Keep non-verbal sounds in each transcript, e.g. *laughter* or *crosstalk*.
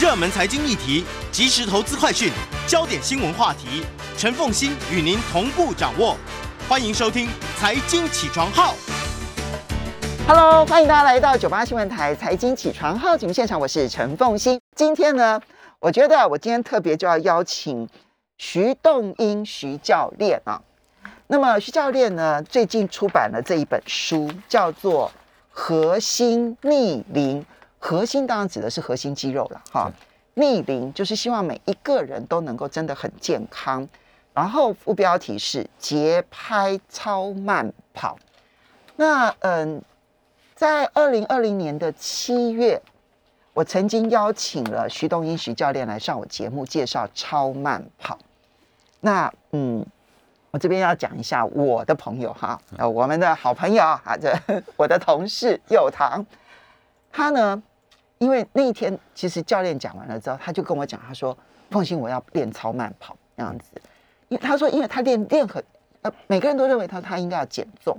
热门财经议题、即时投资快讯、焦点新闻话题，陈凤馨与您同步掌握。欢迎收听《财经起床号》。Hello，欢迎大家来到九八新闻台《财经起床号》节目现场，我是陈凤馨。今天呢，我觉得我今天特别就要邀请徐栋英徐教练啊。那么徐教练呢，最近出版了这一本书，叫做《核心逆龄》。核心当然指的是核心肌肉了，哈。逆龄就是希望每一个人都能够真的很健康。然后副标题是节拍超慢跑。那嗯，在二零二零年的七月，我曾经邀请了徐东英徐教练来上我节目介绍超慢跑。那嗯，我这边要讲一下我的朋友哈，呃，我们的好朋友啊，这 *laughs* 我的同事祐堂，他呢。因为那一天，其实教练讲完了之后，他就跟我讲，他说：“凤馨，我要练超慢跑这样子。”因为他说，因为他练练很呃，每个人都认为他他应该要减重，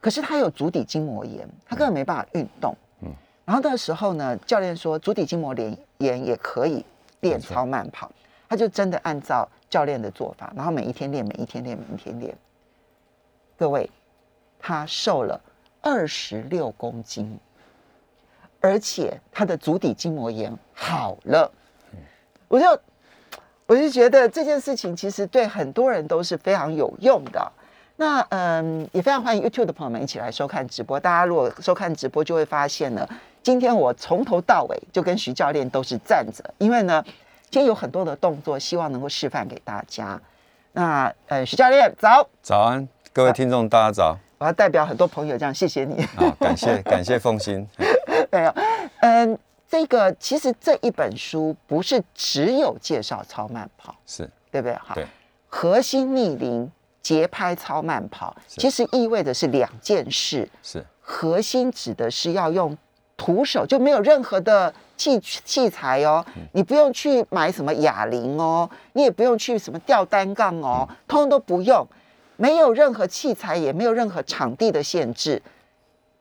可是他有足底筋膜炎，他根本没办法运动。嗯。然后那时候呢，教练说足底筋膜炎炎也可以练超慢跑，他就真的按照教练的做法，然后每一天练，每一天练，每一天练。各位，他瘦了二十六公斤。而且他的足底筋膜炎好了，我就我就觉得这件事情其实对很多人都是非常有用的。那嗯，也非常欢迎 YouTube 的朋友们一起来收看直播。大家如果收看直播，就会发现呢，今天我从头到尾就跟徐教练都是站着，因为呢，今天有很多的动作，希望能够示范给大家。那呃，徐教练早，早安，各位听众大家早。我要代表很多朋友这样谢谢你。好，感谢感谢凤馨。没有，嗯，这个其实这一本书不是只有介绍超慢跑，是对不对？哈，对，核心逆龄节拍超慢跑，其实意味着是两件事。是核心指的是要用徒手，就没有任何的器器材哦，嗯、你不用去买什么哑铃哦，你也不用去什么吊单杠哦，嗯、通通都不用，没有任何器材，也没有任何场地的限制。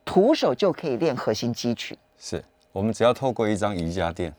徒手就可以练核心肌群，是我们只要透过一张瑜伽垫，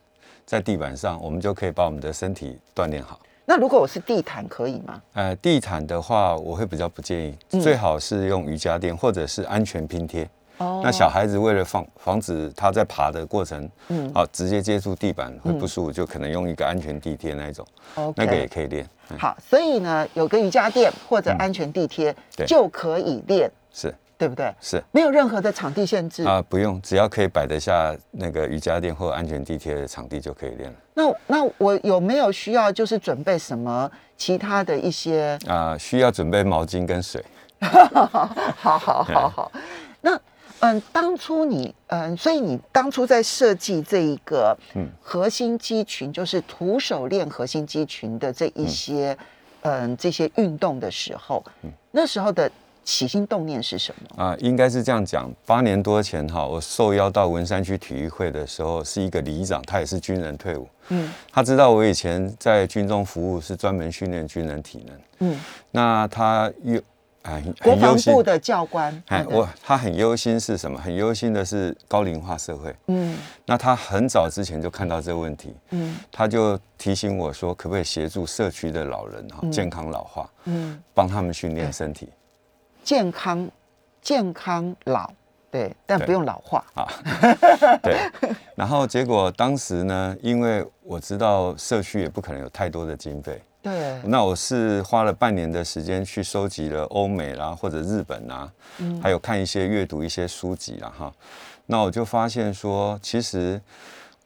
在地板上，我们就可以把我们的身体锻炼好。那如果我是地毯可以吗？呃，地毯的话，我会比较不建议，嗯、最好是用瑜伽垫或者是安全拼贴。哦，那小孩子为了防防止他在爬的过程，嗯，好直接接触地板会不舒服，嗯、就可能用一个安全地贴那一种，嗯、那个也可以练。嗯、好，所以呢，有个瑜伽垫或者安全地贴，嗯、就可以练。是。对不对？是没有任何的场地限制啊，不用，只要可以摆得下那个瑜伽垫或安全地贴的场地就可以练了。那那我有没有需要就是准备什么其他的一些啊？需要准备毛巾跟水。好好好好好。*laughs* 那嗯，当初你嗯，所以你当初在设计这一个嗯核心肌群，就是徒手练核心肌群的这一些嗯，嗯这些运动的时候，嗯，那时候的。起心动念是什么？啊？应该是这样讲，八年多前哈，我受邀到文山区体育会的时候，是一个里长，他也是军人退伍，嗯，他知道我以前在军中服务是专门训练军人体能，嗯，那他又哎，国防部的教官，哎，我他很忧心是什么？很忧心的是高龄化社会，嗯，那他很早之前就看到这个问题，嗯，他就提醒我说，可不可以协助社区的老人哈健康老化，嗯，帮他们训练身体。健康，健康老，对，但不用老化啊。对，*laughs* 然后结果当时呢，因为我知道社区也不可能有太多的经费，对，那我是花了半年的时间去收集了欧美啦或者日本啊，嗯，还有看一些阅读一些书籍啦哈。那我就发现说，其实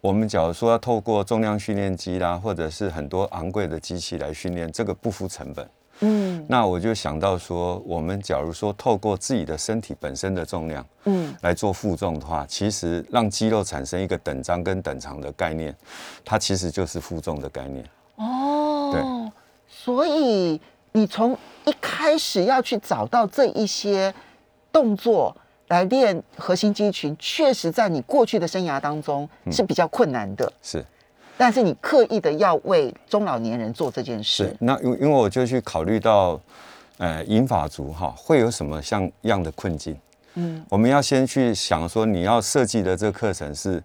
我们假如说要透过重量训练机啦，或者是很多昂贵的机器来训练，这个不敷成本。嗯，那我就想到说，我们假如说透过自己的身体本身的重量，嗯，来做负重的话，其实让肌肉产生一个等张跟等长的概念，它其实就是负重的概念。哦，对，所以你从一开始要去找到这一些动作来练核心肌群，确实在你过去的生涯当中是比较困难的。嗯，是。但是你刻意的要为中老年人做这件事，那因因为我就去考虑到，呃，银发族哈会有什么像样的困境？嗯，我们要先去想说，你要设计的这个课程是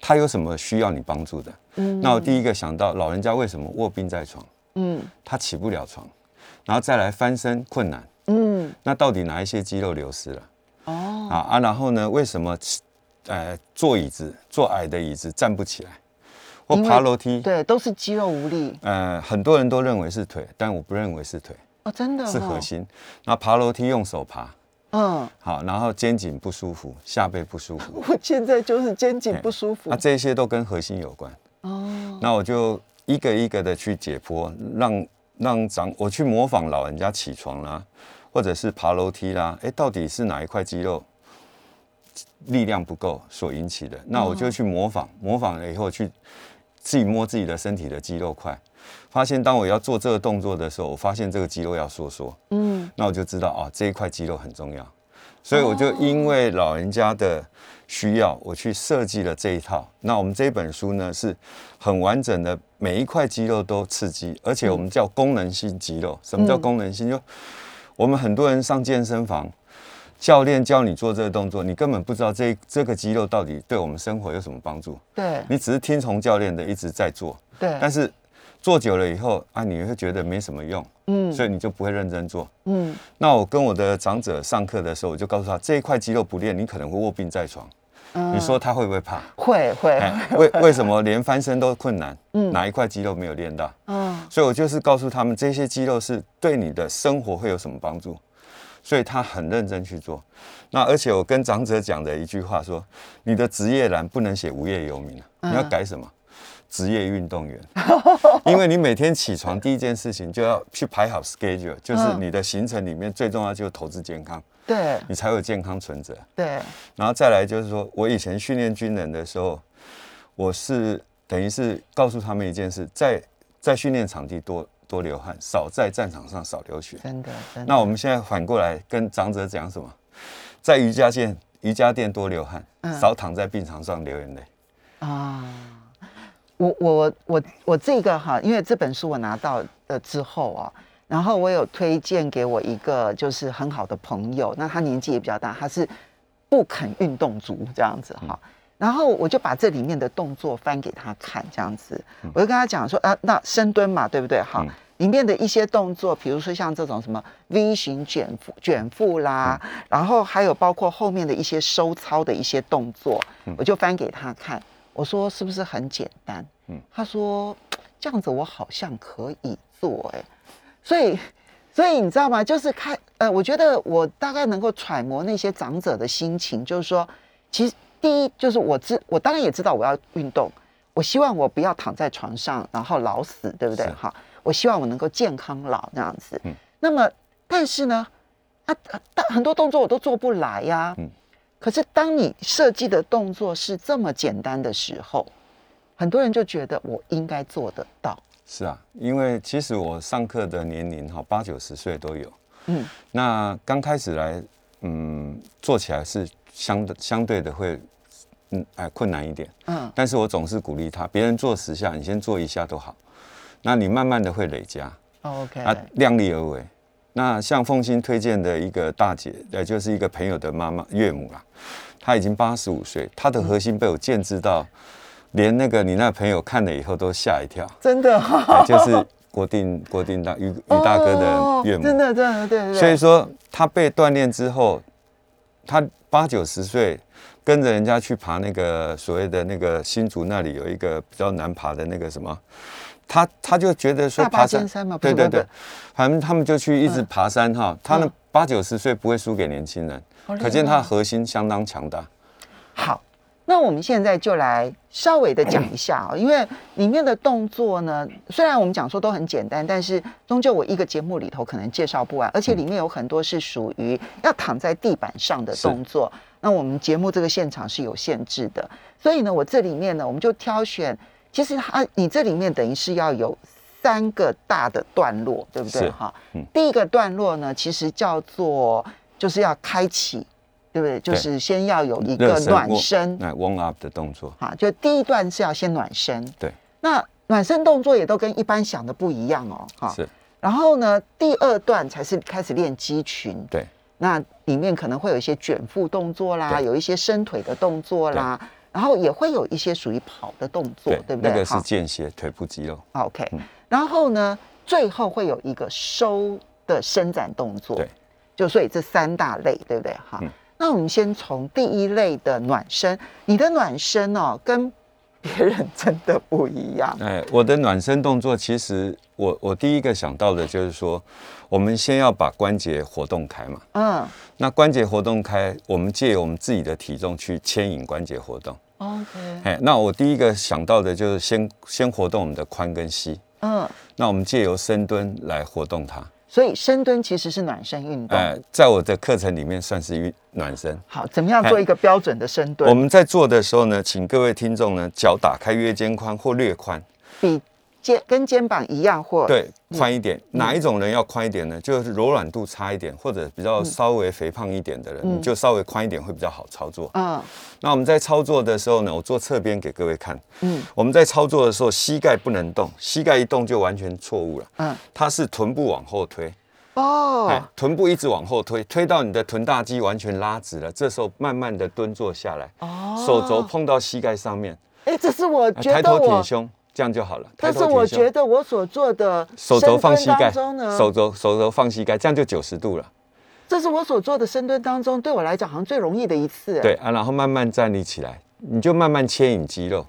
他有什么需要你帮助的？嗯，那我第一个想到老人家为什么卧病在床？嗯，他起不了床，然后再来翻身困难。嗯，那到底哪一些肌肉流失了？哦，啊啊，然后呢？为什么？呃，坐椅子，坐矮的椅子站不起来，或爬楼梯，对，都是肌肉无力。呃，很多人都认为是腿，但我不认为是腿。哦，真的、哦，是核心。那爬楼梯用手爬，嗯，好，然后肩颈不舒服，下背不舒服。*laughs* 我现在就是肩颈不舒服。那、啊、这些都跟核心有关。哦，那我就一个一个的去解剖，让让长我去模仿老人家起床啦，或者是爬楼梯啦，哎，到底是哪一块肌肉？力量不够所引起的，那我就去模仿，模仿了以后去自己摸自己的身体的肌肉块，发现当我要做这个动作的时候，我发现这个肌肉要收缩，嗯，那我就知道啊，这一块肌肉很重要，所以我就因为老人家的需要，我去设计了这一套。那我们这本书呢，是很完整的，每一块肌肉都刺激，而且我们叫功能性肌肉。什么叫功能性？就我们很多人上健身房。教练教你做这个动作，你根本不知道这这个肌肉到底对我们生活有什么帮助。对，你只是听从教练的一直在做。对，但是做久了以后啊，你会觉得没什么用。嗯，所以你就不会认真做。嗯，那我跟我的长者上课的时候，我就告诉他，这一块肌肉不练，你可能会卧病在床。嗯，你说他会不会怕？会会。为 *laughs* 为什么连翻身都困难？嗯，哪一块肌肉没有练到？嗯，所以我就是告诉他们，这些肌肉是对你的生活会有什么帮助。所以他很认真去做，那而且我跟长者讲的一句话说：你的职业栏不能写无业游民，你要改什么？职业运动员，*laughs* 因为你每天起床第一件事情就要去排好 schedule，就是你的行程里面最重要就是投资健康，对，你才有健康存折。对，然后再来就是说我以前训练军人的时候，我是等于是告诉他们一件事，在在训练场地多。多流汗，少在战场上少流血。真的，真的。那我们现在反过来跟长者讲什么？在瑜伽垫瑜伽垫多流汗，嗯、少躺在病床上流眼泪。啊，我我我我这个哈，因为这本书我拿到了之后啊，然后我有推荐给我一个就是很好的朋友，那他年纪也比较大，他是不肯运动族这样子哈。嗯然后我就把这里面的动作翻给他看，这样子，我就跟他讲说啊，那深蹲嘛，对不对？哈，里面的一些动作，比如说像这种什么 V 型卷腹卷腹啦，然后还有包括后面的一些收操的一些动作，我就翻给他看。我说是不是很简单？嗯他说这样子我好像可以做，哎，所以所以你知道吗？就是看呃，我觉得我大概能够揣摩那些长者的心情，就是说其实。第一就是我知，我当然也知道我要运动，我希望我不要躺在床上然后老死，对不对？哈，我希望我能够健康老这样子。嗯。那么，但是呢，啊，很多动作我都做不来呀。嗯。可是当你设计的动作是这么简单的时候，很多人就觉得我应该做得到。是啊，因为其实我上课的年龄哈，八九十岁都有。嗯。那刚开始来，嗯，做起来是相相对的会。嗯，哎，困难一点。嗯，但是我总是鼓励他，别人做十下，你先做一下都好。那你慢慢的会累加。Oh, OK。啊，量力而为。那像凤馨推荐的一个大姐，呃，就是一个朋友的妈妈岳母啦，她已经八十五岁，她的核心被我建制到，连那个你那朋友看了以后都吓一跳。真的。就是国定国定大于于 *laughs* 大哥的岳母。真的，真的，对对。所以说，她被锻炼之后，她八九十岁。跟着人家去爬那个所谓的那个新竹那里有一个比较难爬的那个什么，他他就觉得说爬山，对对对，反正他们就去一直爬山哈。他呢八九十岁不会输给年轻人，可见他的核心相当强大。好，那我们现在就来稍微的讲一下啊，因为里面的动作呢，虽然我们讲说都很简单，但是终究我一个节目里头可能介绍不完，而且里面有很多是属于要躺在地板上的动作。那我们节目这个现场是有限制的，所以呢，我这里面呢，我们就挑选。其实它，你这里面等于是要有三个大的段落，对不对？哈，嗯。第一个段落呢，其实叫做就是要开启，对不对？就是先要有一个暖身，那 warm up 的动作。哈，就第一段是要先暖身。对。那暖身动作也都跟一般想的不一样哦。哈。是。然后呢，第二段才是开始练肌群。对。那里面可能会有一些卷腹动作啦，有一些伸腿的动作啦，然后也会有一些属于跑的动作，对，对不对？那个是间歇腿部肌肉。OK，、嗯、然后呢，最后会有一个收的伸展动作。对，就所以这三大类，对不对？哈、嗯，那我们先从第一类的暖身，你的暖身哦，跟别人真的不一样。哎，我的暖身动作其实我我第一个想到的就是说，我们先要把关节活动开嘛。嗯。那关节活动开，我们借我们自己的体重去牵引关节活动。OK，哎，那我第一个想到的就是先先活动我们的髋跟膝，嗯，那我们借由深蹲来活动它，所以深蹲其实是暖身运动。呃，在我的课程里面算是运暖身。好，怎么样做一个标准的深蹲？我们在做的时候呢，请各位听众呢，脚打开约肩宽或略宽，比。肩跟肩膀一样，或对宽一点，哪一种人要宽一点呢？就是柔软度差一点，或者比较稍微肥胖一点的人，你就稍微宽一点会比较好操作。嗯，那我们在操作的时候呢，我做侧边给各位看。嗯，我们在操作的时候，膝盖不能动，膝盖一动就完全错误了。嗯，它是臀部往后推。哦，臀部一直往后推，推到你的臀大肌完全拉直了，这时候慢慢的蹲坐下来。哦，手肘碰到膝盖上面。哎，这是我觉得抬头挺胸。这样就好了。但是我觉得我所做的手肘放膝盖，手肘手肘放膝盖，这样就九十度了。这是我所做的深蹲当中，对我来讲好像最容易的一次。对啊，然后慢慢站立起来，你就慢慢牵引肌肉，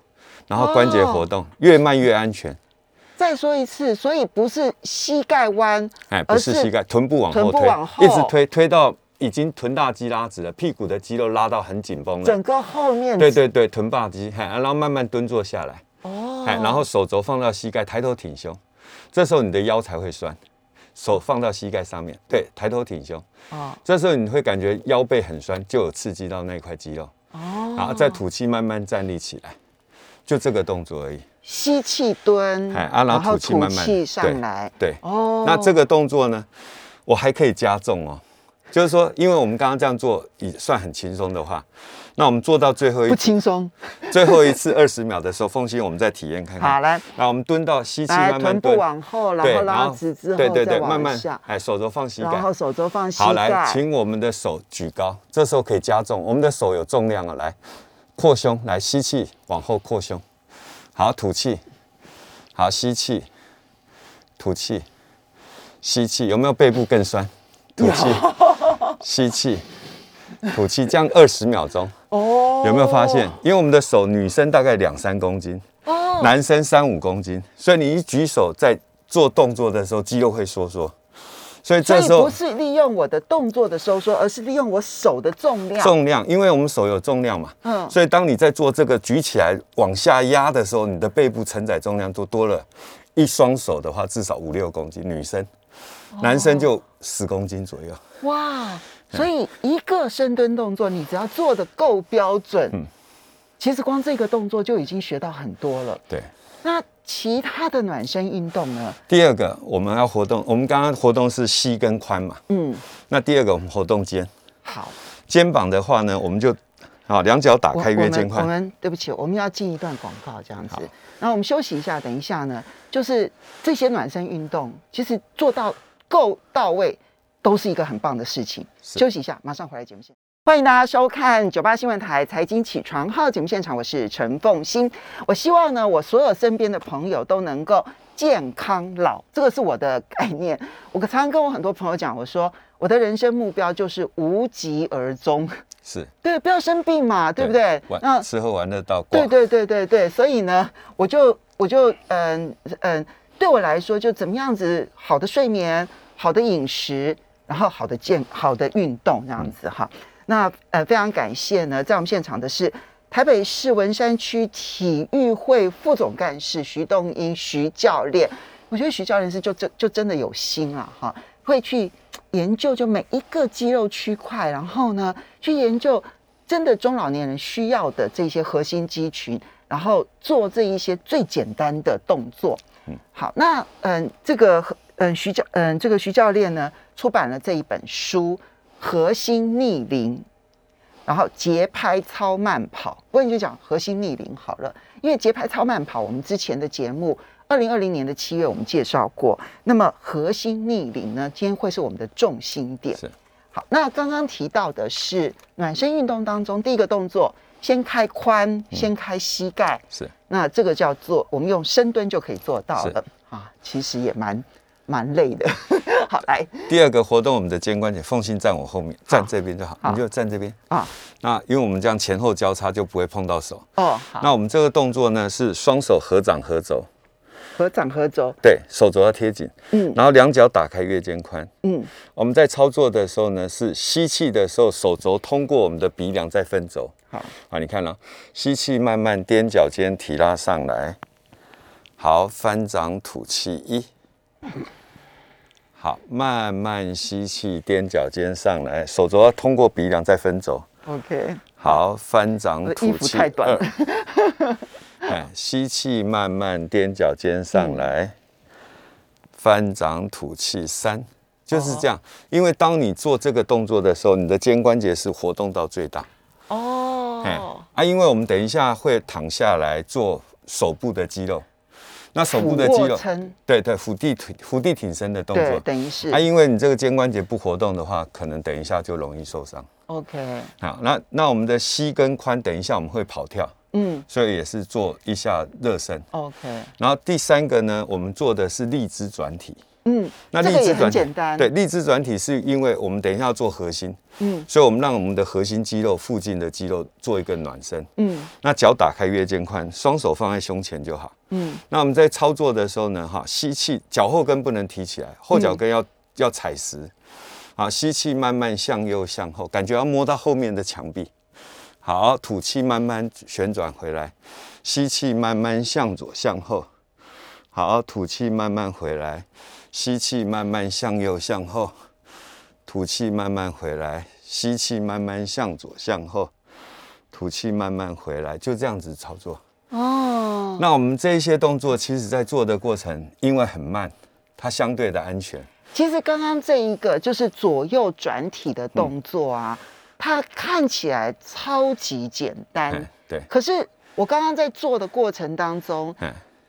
然后关节活动，越慢越安全。再说一次，所以不是膝盖弯，哎，不是膝盖，臀部往后推，一直推，推到已经臀大肌拉直了，屁股的肌肉拉到很紧绷了，整个后面，对对对，臀大肌，然后慢慢蹲坐下来。哦，然后手肘放到膝盖，抬头挺胸，这时候你的腰才会酸。手放到膝盖上面，对，抬头挺胸。哦，这时候你会感觉腰背很酸，就有刺激到那块肌肉。哦，然后再吐气，慢慢站立起来，就这个动作而已。吸气蹲，哎，啊，然后吐气慢慢气上来。对，哦，那这个动作呢，我还可以加重哦，就是说，因为我们刚刚这样做也算很轻松的话。那我们做到最后一不轻松，最后一次二十秒的时候，凤心我们再体验看看。好来，那我们蹲到吸气，慢慢蹲，臀部往后，然后拉直之后，对对对，慢慢下，哎，手肘放膝盖，然后手肘放膝盖。好，来，请我们的手举高，这时候可以加重，我们的手有重量了，来扩胸，来吸气往后扩胸，好，吐气，好，吸气，吐气，吸气，有没有背部更酸？吐气，吸气。吐气，这样二十秒钟哦，有没有发现？因为我们的手，女生大概两三公斤，哦，男生三五公斤，所以你一举手在做动作的时候，肌肉会收缩，所以这时候不是利用我的动作的收缩，而是利用我手的重量。重量，因为我们手有重量嘛，嗯，所以当你在做这个举起来往下压的时候，你的背部承载重量就多了。一双手的话，至少五六公斤，女生，男生就十公斤左右。哇！所以一个深蹲动作，你只要做的够标准，嗯，其实光这个动作就已经学到很多了。对。那其他的暖身运动呢？第二个我们要活动，我们刚刚活动是膝跟髋嘛。嗯。那第二个我们活动肩。好。肩膀的话呢，我们就好两脚打开约肩宽。我们对不起，我们要进一段广告这样子。然后我们休息一下，等一下呢，就是这些暖身运动，其实做到够到位。都是一个很棒的事情。休息一下，马上回来节目现场。欢迎大家收看九八新闻台财经起床号节目现场，我是陈凤欣。我希望呢，我所有身边的朋友都能够健康老，这个是我的概念。我常常跟我很多朋友讲，我说我的人生目标就是无疾而终，是 *laughs* 对，不要生病嘛，对不对？那吃喝玩乐到挂。对对对对对，所以呢，我就我就嗯嗯，对我来说，就怎么样子好的睡眠，好的饮食。然后好的健好的运动这样子哈，那呃非常感谢呢，在我们现场的是台北市文山区体育会副总干事徐东英徐教练，我觉得徐教练是就真就真的有心啊哈，会去研究就每一个肌肉区块，然后呢去研究真的中老年人需要的这些核心肌群，然后做这一些最简单的动作。嗯，好，那嗯这个嗯徐教嗯这个徐教练呢，出版了这一本书《核心逆龄》，然后节拍超慢跑。我跟你就讲核心逆龄好了，因为节拍超慢跑，我们之前的节目二零二零年的七月我们介绍过。那么核心逆龄呢，今天会是我们的重心点。是。好，那刚刚提到的是暖身运动当中第一个动作，先开髋，先开膝盖，嗯、是。那这个叫做我们用深蹲就可以做到了啊，其实也蛮蛮累的。*laughs* 好，来第二个活动，我们的肩关节，凤心站我后面，站这边就好，好你就站这边啊。那因为我们这样前后交叉就不会碰到手哦。好，那我们这个动作呢是双手合掌合肘，合掌合肘，对手肘要贴紧，嗯，然后两脚打开月肩宽，嗯。我们在操作的时候呢，是吸气的时候手肘通过我们的鼻梁再分轴。好，好，你看了，吸气慢慢踮脚尖提拉上来，好，翻掌吐气一。好，慢慢吸气，踮脚尖上来，手肘要通过鼻梁再分走。OK。好，翻掌吐气。衣服太短了。*laughs* 哎，吸气，慢慢踮脚尖上来，嗯、翻掌吐气三，就是这样。哦、因为当你做这个动作的时候，你的肩关节是活动到最大。哦。哎，啊，因为我们等一下会躺下来做手部的肌肉。那手部的肌肉，对对，伏地挺伏地挺身的动作，等于是啊，因为你这个肩关节不活动的话，可能等一下就容易受伤。OK，好，那那我们的膝跟髋，等一下我们会跑跳，嗯，所以也是做一下热身。OK，然后第三个呢，我们做的是立姿转体。嗯，那立姿转体，对，荔枝转体是因为我们等一下要做核心，嗯，所以我们让我们的核心肌肉附近的肌肉做一个暖身，嗯，那脚打开月肩宽，双手放在胸前就好，嗯，那我们在操作的时候呢，哈，吸气，脚后跟不能提起来，后脚跟要、嗯、要踩实，好，吸气慢慢向右向后，感觉要摸到后面的墙壁，好，吐气慢慢旋转回来，吸气慢慢向左向后，好，吐气慢慢回来。吸气，慢慢向右向后，吐气，慢慢回来。吸气，慢慢向左向后，吐气，慢慢回来。就这样子操作。哦。那我们这一些动作，其实在做的过程，因为很慢，它相对的安全。其实刚刚这一个就是左右转体的动作啊，嗯、它看起来超级简单。对。可是我刚刚在做的过程当中。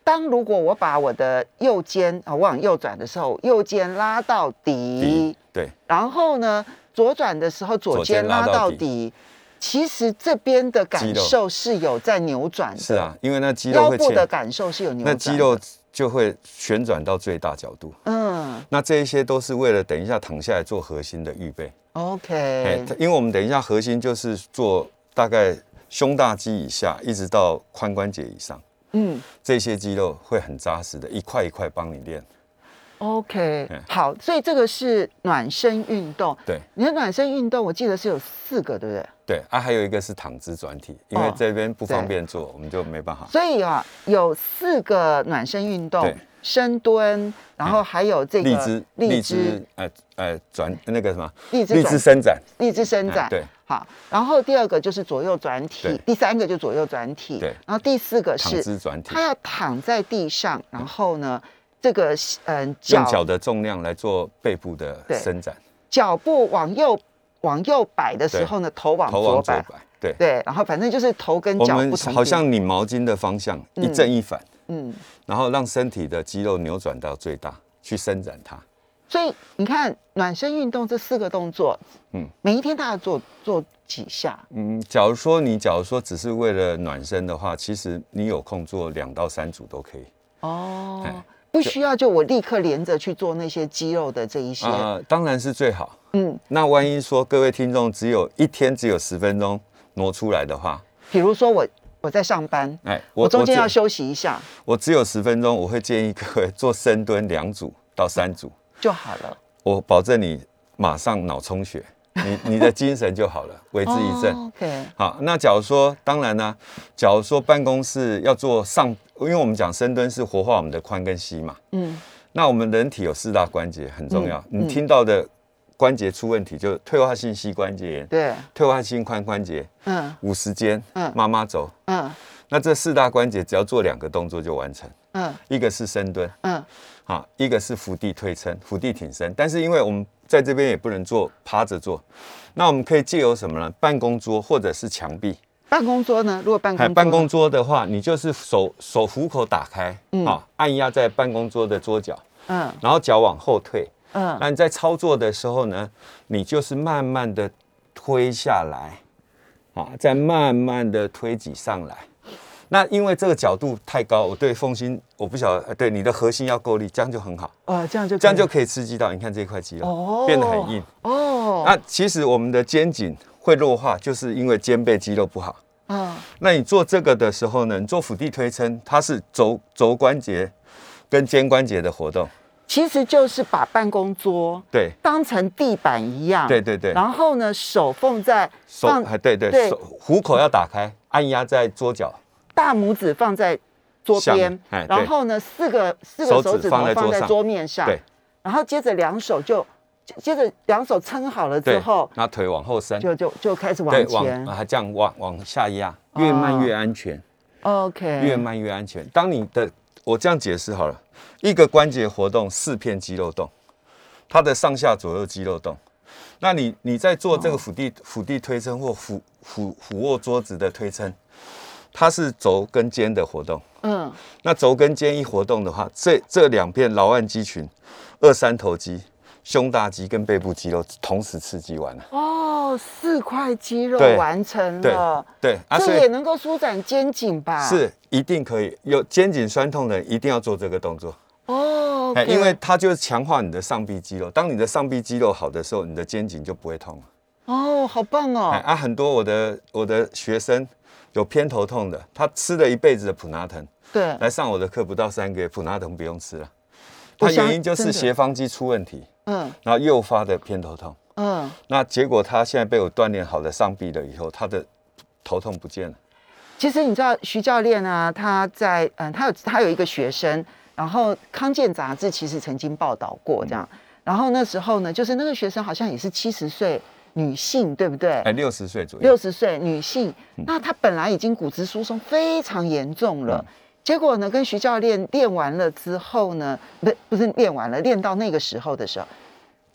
当如果我把我的右肩啊往右转的时候，右肩拉到底，对，然后呢，左转的时候左肩拉到底，其实这边的感受是有在扭转的。是啊，因为那肌肉腰部的感受是有扭转，那肌肉就会旋转到最大角度。嗯，那这一些都是为了等一下躺下来做核心的预备。OK，因为我们等一下核心就是做大概胸大肌以下，一直到髋关节以上。嗯，这些肌肉会很扎实的，一块一块帮你练。OK，好，所以这个是暖身运动。对，你的暖身运动，我记得是有四个，对不对？对啊，还有一个是躺姿转体，因为这边不方便做，我们就没办法。所以啊，有四个暖身运动，深蹲，然后还有这个荔枝荔枝，呃呃，转那个什么，立姿，立姿伸展，荔枝伸展，对。好，然后第二个就是左右转体，第三个就左右转体，对，然后第四个是躺姿转体，他要躺在地上，然后呢，这个嗯，用脚的重量来做背部的伸展，脚步往右往右摆的时候呢，头往左摆，对。对，然后反正就是头跟脚不同，好像拧毛巾的方向一正一反，嗯，然后让身体的肌肉扭转到最大，去伸展它。所以你看暖身运动这四个动作，嗯，每一天大概做做几下？嗯，假如说你假如说只是为了暖身的话，其实你有空做两到三组都可以。哦，不需要就我立刻连着去做那些肌肉的这一些。呃，当然是最好。嗯，那万一说各位听众只有一天只有十分钟挪出来的话，比如说我我在上班，哎，我中间要休息一下，我只有十分钟，我会建议各位做深蹲两组到三组。就好了，我保证你马上脑充血，你你的精神就好了，*laughs* 为之一振。Oh, OK，好，那假如说，当然呢、啊，假如说办公室要做上，因为我们讲深蹲是活化我们的髋跟膝嘛，嗯，那我们人体有四大关节很重要，嗯、你听到的关节出问题，就是退化性膝关节炎，对，退化性髋关节，嗯，五十肩，嗯，妈妈轴，嗯，那这四大关节只要做两个动作就完成，嗯，一个是深蹲，嗯。啊，一个是伏地推撑、伏地挺身，但是因为我们在这边也不能做趴着做，那我们可以借由什么呢？办公桌或者是墙壁。办公桌呢？如果办公桌，办公桌的话，你就是手手虎口打开，嗯，啊，按压在办公桌的桌角，嗯，然后脚往后退，嗯，那你在操作的时候呢，你就是慢慢的推下来，啊，再慢慢的推挤上来。那因为这个角度太高，我对凤心我不晓得，对你的核心要够力，这样就很好。啊，这样就这样就可以刺激到，你看这块肌肉、哦、变得很硬。哦，那其实我们的肩颈会弱化，就是因为肩背肌肉不好。啊，那你做这个的时候呢，你做腹地推撑，它是肘肘关节跟肩关节的活动。其实就是把办公桌对当成地板一样，对对对，然后呢，手放在放手，对对对，虎口要打开，按压在桌角，大拇指放在桌边，然后呢，四个四个手指头放在桌面上，对，然后接着两手就接着两手撑好了之后，那腿往后伸，就就就开始往前，还这样往往下压，越慢越安全，OK，越慢越安全。当你的我这样解释好了。一个关节活动，四片肌肉动，它的上下左右肌肉动。那你你在做这个腹地腹地推撑或俯俯俯卧桌子的推撑，它是肘跟肩的活动。嗯，那肘跟肩一活动的话，这这两片老腕肌群、二三头肌、胸大肌跟背部肌肉同时刺激完了。哦，四块肌肉完成了。对，对啊、这也能够舒展肩颈吧？是，一定可以。有肩颈酸痛的，一定要做这个动作。哦、okay，因为它就是强化你的上臂肌肉。当你的上臂肌肉好的时候，你的肩颈就不会痛了。哦，好棒哦！啊，很多我的我的学生有偏头痛的，他吃了一辈子的普拿疼，对，来上我的课不到三个月，普拿疼不用吃了。他原因就是斜方肌出问题，嗯，然后诱发的偏头痛，嗯，那结果他现在被我锻炼好的上臂了以后，他的头痛不见了。其实你知道徐教练啊，他在嗯，他有他有一个学生。然后康健杂志其实曾经报道过这样，然后那时候呢，就是那个学生好像也是七十岁女性，对不对？哎，六十岁左右。六十岁女性，那她本来已经骨质疏松非常严重了，结果呢，跟徐教练练完了之后呢，不不是练完了，练到那个时候的时候，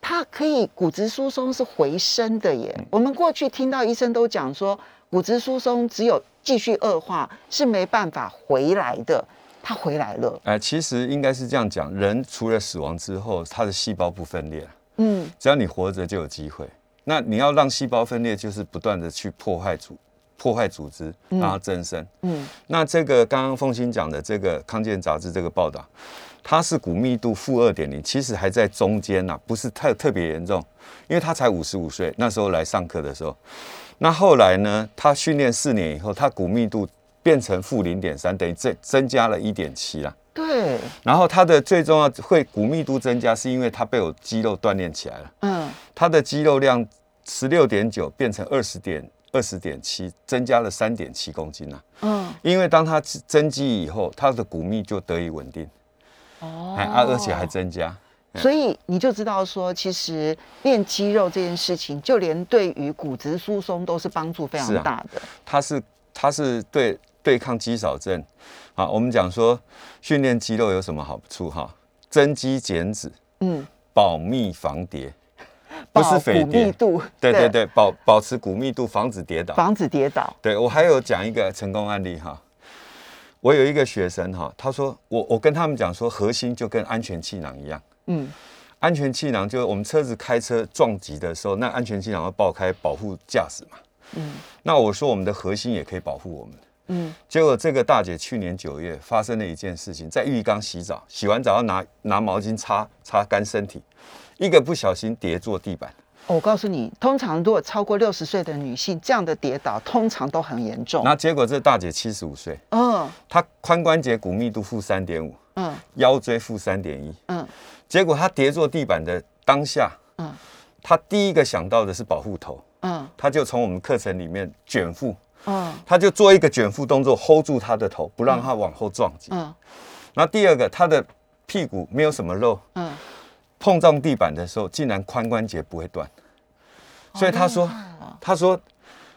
她可以骨质疏松是回升的耶。我们过去听到医生都讲说，骨质疏松只有继续恶化是没办法回来的。他回来了。哎，其实应该是这样讲，人除了死亡之后，他的细胞不分裂。嗯，只要你活着就有机会。那你要让细胞分裂，就是不断的去破坏组破坏组织，让它增生。嗯，那这个刚刚凤馨讲的这个康健杂志这个报道，它是骨密度负二点零，其实还在中间呐、啊，不是特特别严重，因为他才五十五岁，那时候来上课的时候。那后来呢，他训练四年以后，他骨密度。变成负零点三，等于增增加了一点七啦。对。然后它的最重要会骨密度增加，是因为它被我肌肉锻炼起来了。嗯。它的肌肉量十六点九变成二十点二十点七，增加了三点七公斤啦。嗯。因为当它增肌以后，它的骨密就得以稳定。哦。啊，而且还增加。所以你就知道说，其实练肌肉这件事情，就连对于骨质疏松都是帮助非常大的。它是它是对。对抗肌少症，好，我们讲说训练肌肉有什么好处哈？增肌减脂，嗯，保密防跌，不是肥密，度，对对对，保保持骨密度，防止跌倒，防止跌倒。对，我还有讲一个成功案例哈，我有一个学生哈，他说我我跟他们讲说，核心就跟安全气囊一样，嗯，安全气囊就是我们车子开车撞击的时候，那安全气囊会爆开保护驾驶嘛，嗯，那我说我们的核心也可以保护我们。嗯，结果这个大姐去年九月发生了一件事情，在浴缸洗澡，洗完澡要拿拿毛巾擦擦干身体，一个不小心跌坐地板。我告诉你，通常如果超过六十岁的女性，这样的跌倒通常都很严重。那结果这大姐七十五岁，嗯，她髋关节骨密度负三点五，嗯，腰椎负三点一，嗯，结果她跌坐地板的当下，嗯，她第一个想到的是保护头，嗯，她就从我们课程里面卷腹。嗯，他就做一个卷腹动作，hold 住他的头，不让他往后撞击。嗯，然后第二个，他的屁股没有什么肉。嗯，碰撞地板的时候，竟然髋关节不会断。所以他说，他说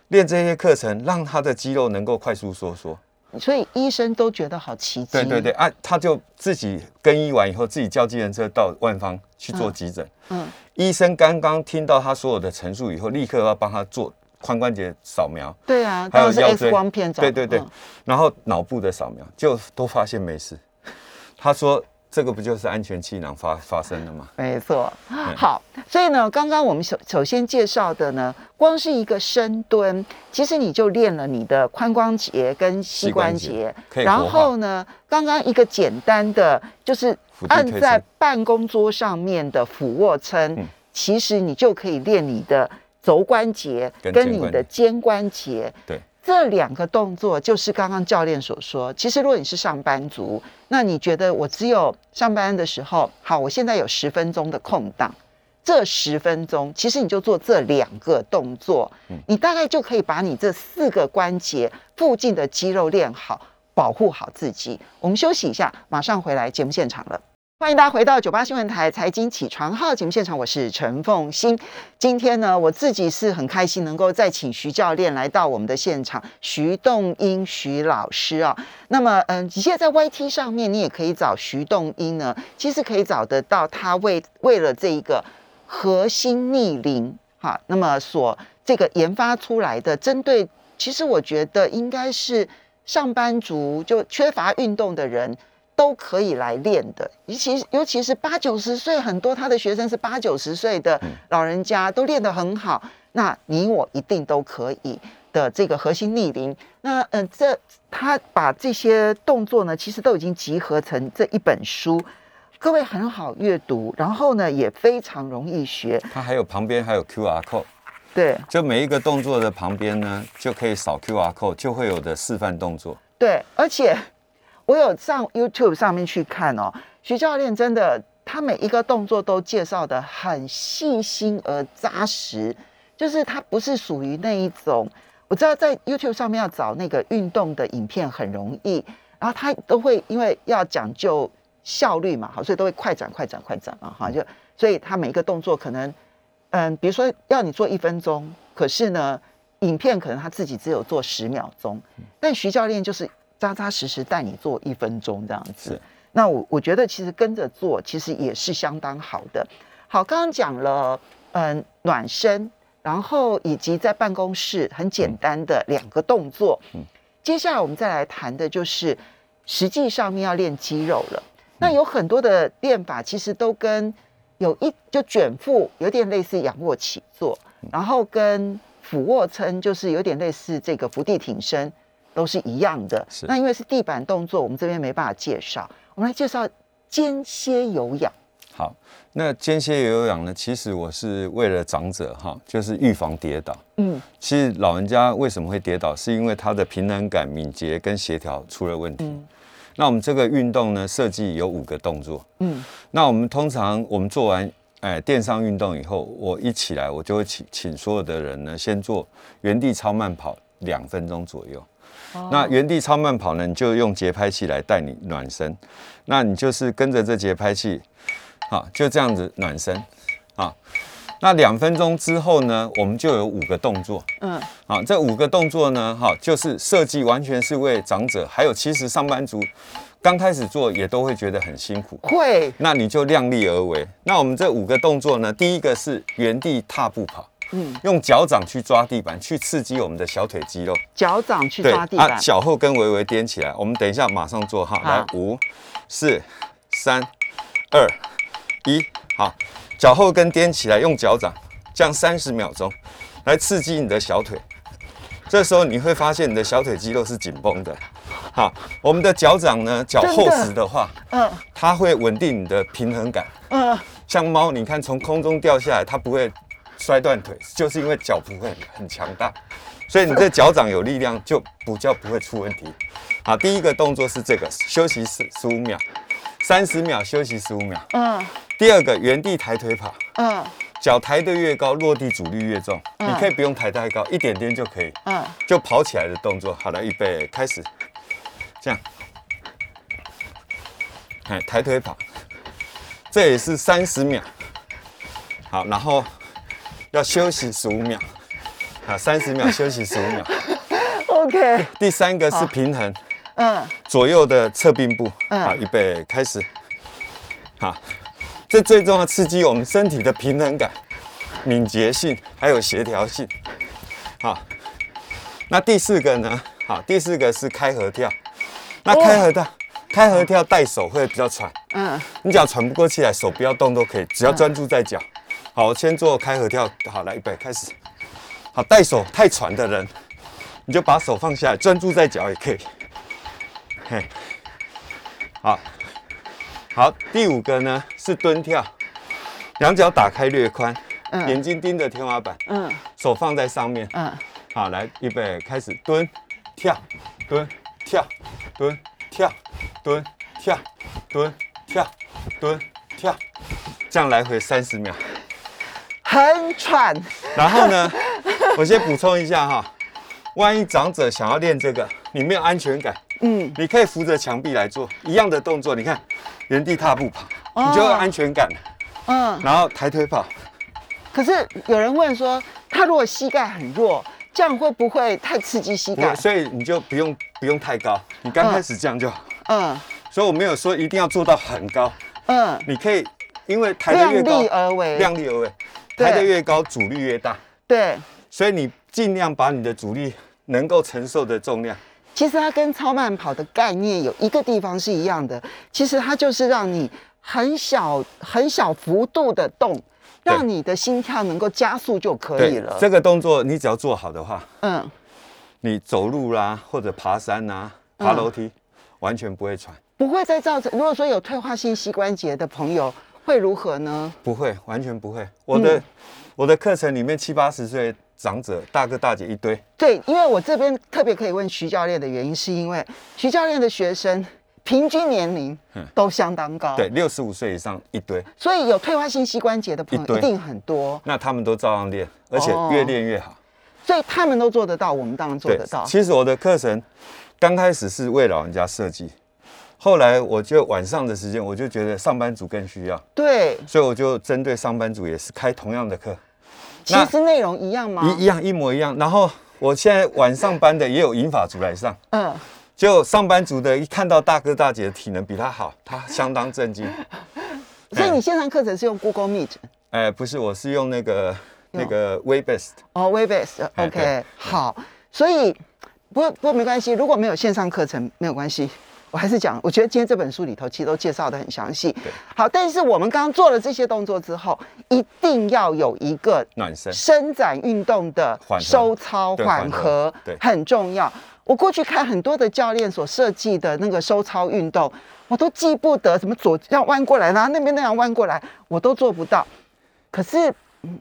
练这些课程，让他的肌肉能够快速收缩。所以医生都觉得好奇迹。对对对，啊，他就自己更衣完以后，自己叫计程车到万方去做急诊。嗯，医生刚刚听到他所有的陈述以后，立刻要帮他做。髋关节扫描，对啊，还有腰椎，光片，对对对，然后脑部的扫描，就都发现没事。他说这个不就是安全气囊发发生的吗？没错。好，所以呢，刚刚我们首首先介绍的呢，光是一个深蹲，其实你就练了你的髋关节跟膝关节。然后呢，刚刚一个简单的就是按在办公桌上面的俯卧撑，其实你就可以练你的肘关节跟你的肩关节。对。这两个动作就是刚刚教练所说。其实，如果你是上班族，那你觉得我只有上班的时候，好，我现在有十分钟的空档，这十分钟其实你就做这两个动作，你大概就可以把你这四个关节附近的肌肉练好，保护好自己。我们休息一下，马上回来节目现场了。欢迎大家回到九八新闻台财经起床号节目现场，我是陈凤欣。今天呢，我自己是很开心能够再请徐教练来到我们的现场，徐栋英徐老师啊。那么，嗯，你现在在 YT 上面，你也可以找徐栋英呢，其实可以找得到他为为了这一个核心逆龄哈，那么所这个研发出来的，针对其实我觉得应该是上班族就缺乏运动的人。都可以来练的，尤其尤其是八九十岁，很多他的学生是八九十岁的老人家，都练得很好。那你我一定都可以的。这个核心逆龄，那嗯、呃，这他把这些动作呢，其实都已经集合成这一本书，各位很好阅读，然后呢也非常容易学。他还有旁边还有 QR code，对，就每一个动作的旁边呢，就可以扫 QR code，就会有的示范动作。对，而且。我有上 YouTube 上面去看哦，徐教练真的，他每一个动作都介绍得很细心而扎实，就是他不是属于那一种，我知道在 YouTube 上面要找那个运动的影片很容易，然后他都会因为要讲究效率嘛，好，所以都会快转快转快转嘛，哈，就所以他每一个动作可能，嗯，比如说要你做一分钟，可是呢，影片可能他自己只有做十秒钟，但徐教练就是。扎扎实实带你做一分钟这样子，那我我觉得其实跟着做其实也是相当好的。好，刚刚讲了嗯暖身，然后以及在办公室很简单的两个动作。嗯，接下来我们再来谈的就是实际上面要练肌肉了。那有很多的练法其实都跟有一就卷腹有点类似仰卧起坐，然后跟俯卧撑就是有点类似这个伏地挺身。都是一样的。是。那因为是地板动作，我们这边没办法介绍。我们来介绍间歇有氧。好，那间歇有氧呢？其实我是为了长者哈，就是预防跌倒。嗯。其实老人家为什么会跌倒，是因为他的平衡感、敏捷跟协调出了问题。嗯。那我们这个运动呢，设计有五个动作。嗯。那我们通常我们做完哎垫上运动以后，我一起来，我就会请请所有的人呢，先做原地超慢跑两分钟左右。那原地超慢跑呢，你就用节拍器来带你暖身。那你就是跟着这节拍器，好，就这样子暖身，啊。那两分钟之后呢，我们就有五个动作，嗯，好，这五个动作呢，哈，就是设计完全是为长者，还有其实上班族刚开始做也都会觉得很辛苦，会。那你就量力而为。那我们这五个动作呢，第一个是原地踏步跑。嗯，用脚掌去抓地板，去刺激我们的小腿肌肉。脚掌去抓地板，啊，脚后跟微微踮起来。我们等一下马上做哈，来五、四、三、二、一，好，脚后跟踮起来，用脚掌这样三十秒钟，来刺激你的小腿。这时候你会发现你的小腿肌肉是紧绷的。好，我们的脚掌呢，脚厚实的话，嗯，它会稳定你的平衡感。嗯，像猫，你看从空中掉下来，它不会。摔断腿就是因为脚不会很强大，所以你这脚掌有力量就比较不会出问题。好，第一个动作是这个，休息十十五秒，三十秒休息十五秒。嗯。第二个原地抬腿跑。嗯。脚抬得越高，落地阻力越重。嗯。你可以不用抬太高，一点点就可以。嗯。就跑起来的动作。好了，预备开始。这样。哎，抬腿跑，这也是三十秒。好，然后。要休息十五秒，啊，三十秒休息十五秒。OK。第三个是平衡，嗯，左右的侧并步，好，预备开始。好，这最重要刺激我们身体的平衡感、敏捷性还有协调性。好，那第四个呢？好，第四个是开合跳。那开合跳，开合跳带手会比较喘。嗯，你只要喘不过气来，手不要动都可以，只要专注在脚。好，先做开合跳。好，来预备开始。好，带手太喘的人，你就把手放下来，专注在脚也可以。嘿，好，好，第五个呢是蹲跳，两脚打开略宽，嗯眼睛盯着天花板，嗯手放在上面。嗯，好，来预备开始蹲跳蹲跳蹲跳蹲跳蹲跳蹲跳，这样来回三十秒。很喘。然后呢，*laughs* 我先补充一下哈，万一长者想要练这个，你没有安全感，嗯，你可以扶着墙壁来做一样的动作。你看，原地踏步跑，你就有安全感了。嗯，然后抬腿跑，可是有人问说，他如果膝盖很弱，这样会不会太刺激膝盖？所以你就不用不用太高，你刚开始这样就好。嗯所以我没有说一定要做到很高，嗯，你可以因为抬得越高，量力而为量力而为，对抬得越高，阻力越大。对。所以你尽量把你的阻力能够承受的重量，其实它跟超慢跑的概念有一个地方是一样的，其实它就是让你很小很小幅度的动，让你的心跳能够加速就可以了。这个动作你只要做好的话，嗯，你走路啦，或者爬山呐、爬楼梯，完全不会喘，不会再造成。如果说有退化性膝关节的朋友会如何呢？不会，完全不会。我的、我的课程里面七八十岁长者大哥大姐一堆，对，因为我这边特别可以问徐教练的原因，是因为徐教练的学生平均年龄都相当高，对，六十五岁以上一堆，所以有退化性膝关节的朋友一定很多，那他们都照样练，而且越练越好。所以他们都做得到，我们当然做得到。其实我的课程刚开始是为老人家设计，后来我就晚上的时间，我就觉得上班族更需要，对，所以我就针对上班族也是开同样的课，其实内容一样吗？一一样一模一样。然后我现在晚上班的也有银发族来上，嗯，就上班族的一看到大哥大姐的体能比他好，他相当震惊。*laughs* 所以你线上课程是用 Google Meet 哎，不是，我是用那个那个 Webex。哦，Webex 哎 OK 好，所以不过不过没关系，如果没有线上课程没有关系，我还是讲，我觉得今天这本书里头其实都介绍的很详细。好，但是我们刚刚做了这些动作之后，一定要有一个暖身伸展运动的缓收操对缓和，对很重要。我过去看很多的教练所设计的那个收操运动，我都记不得什么左要弯过来，然后那边那样弯过来，我都做不到。可是，嗯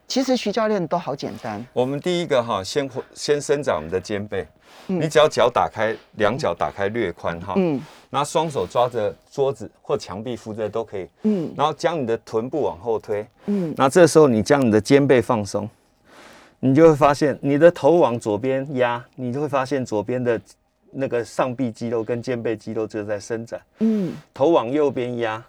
其实徐教练都好简单。我们第一个哈，先先伸展我们的肩背，你只要脚打开，两脚打开略宽哈，嗯。然后双手抓着桌子或墙壁扶着都可以，嗯。然后将你的臀部往后推，嗯。那这时候你将你的肩背放松，你就会发现你的头往左边压，你就会发现左边的那个上臂肌肉跟肩背肌肉就在伸展，嗯。头往右边压，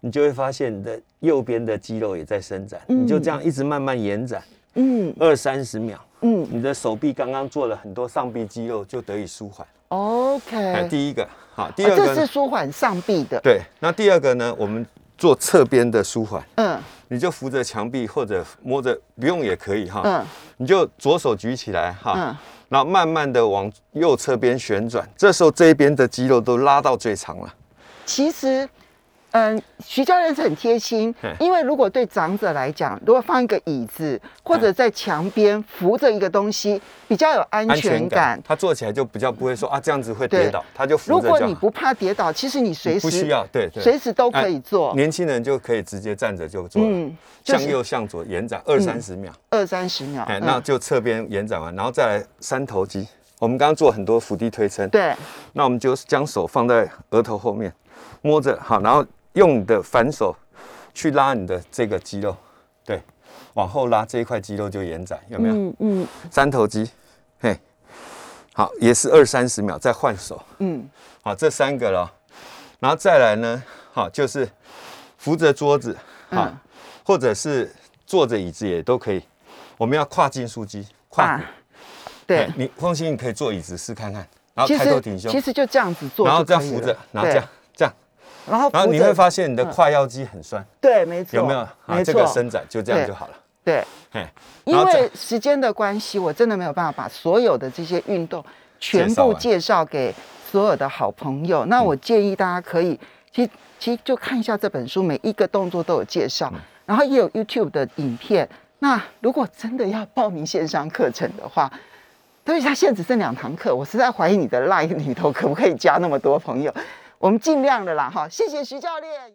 你就会发现你的右边的肌肉也在伸展，你就这样一直慢慢延展，嗯二三十秒，嗯你的手臂刚刚做了很多上臂肌肉就得以舒缓。，OK。哎，第一个好，第哦二个是舒缓上臂的。对，那第二个呢，我们做侧边的舒缓，嗯你就扶着墙壁或者摸着，不用也可以哈，嗯你就左手举起来哈，嗯然后慢慢的往右侧边旋转，这时候这一边的肌肉都拉到最长了。其实，嗯，徐教练是很贴心嘿，因为如果对长者来讲，如果放一个椅子或者在墙边扶着一个东西，比较有安全感。他坐起来就比较不会说啊这样子会跌倒，他就扶如着就好。果你不怕跌倒，其实你随时不需要，对对，随时都可以做哎。年轻人就可以直接站着就坐，嗯就是向右向左延展二三十秒。二三十秒。哎，嗯那就侧边延展完，然后再来三头肌。我们刚刚做很多伏地推撑，对，那我们就将手放在额头后面，摸着好，然后用你的反手去拉你的这个肌肉，对，往后拉这一块肌肉就延展，有没有？嗯嗯。三头肌，嘿，好，也是二三十秒，再换手，嗯。好，这三个了，然后再来呢，好，就是扶着桌子，好，嗯。或者是坐着椅子也都可以。我们要跨进束肌，跨骨。啊对。哎，你放心，你可以坐椅子试看看，然后抬头挺胸。其，实就这样子做，然后这样扶着，然后这样，然后然后你会发现你的胯腰肌很酸，对，没错，有没有？啊，没这个错，伸展就这样就好了。对。嘿，因为时间的关系，我真的没有办法把所有的这些运动全部介绍给所有的好朋友。那我建议大家可以，其实其实就看一下这本书，每一个动作都有介绍，然后也有 YouTube 的影片。那如果真的要报名线上课程的话，对，他现在只剩两堂课，我实在怀疑你的 Line 里头可不可以加那么多朋友。我们尽量的啦，哈，谢谢徐教练。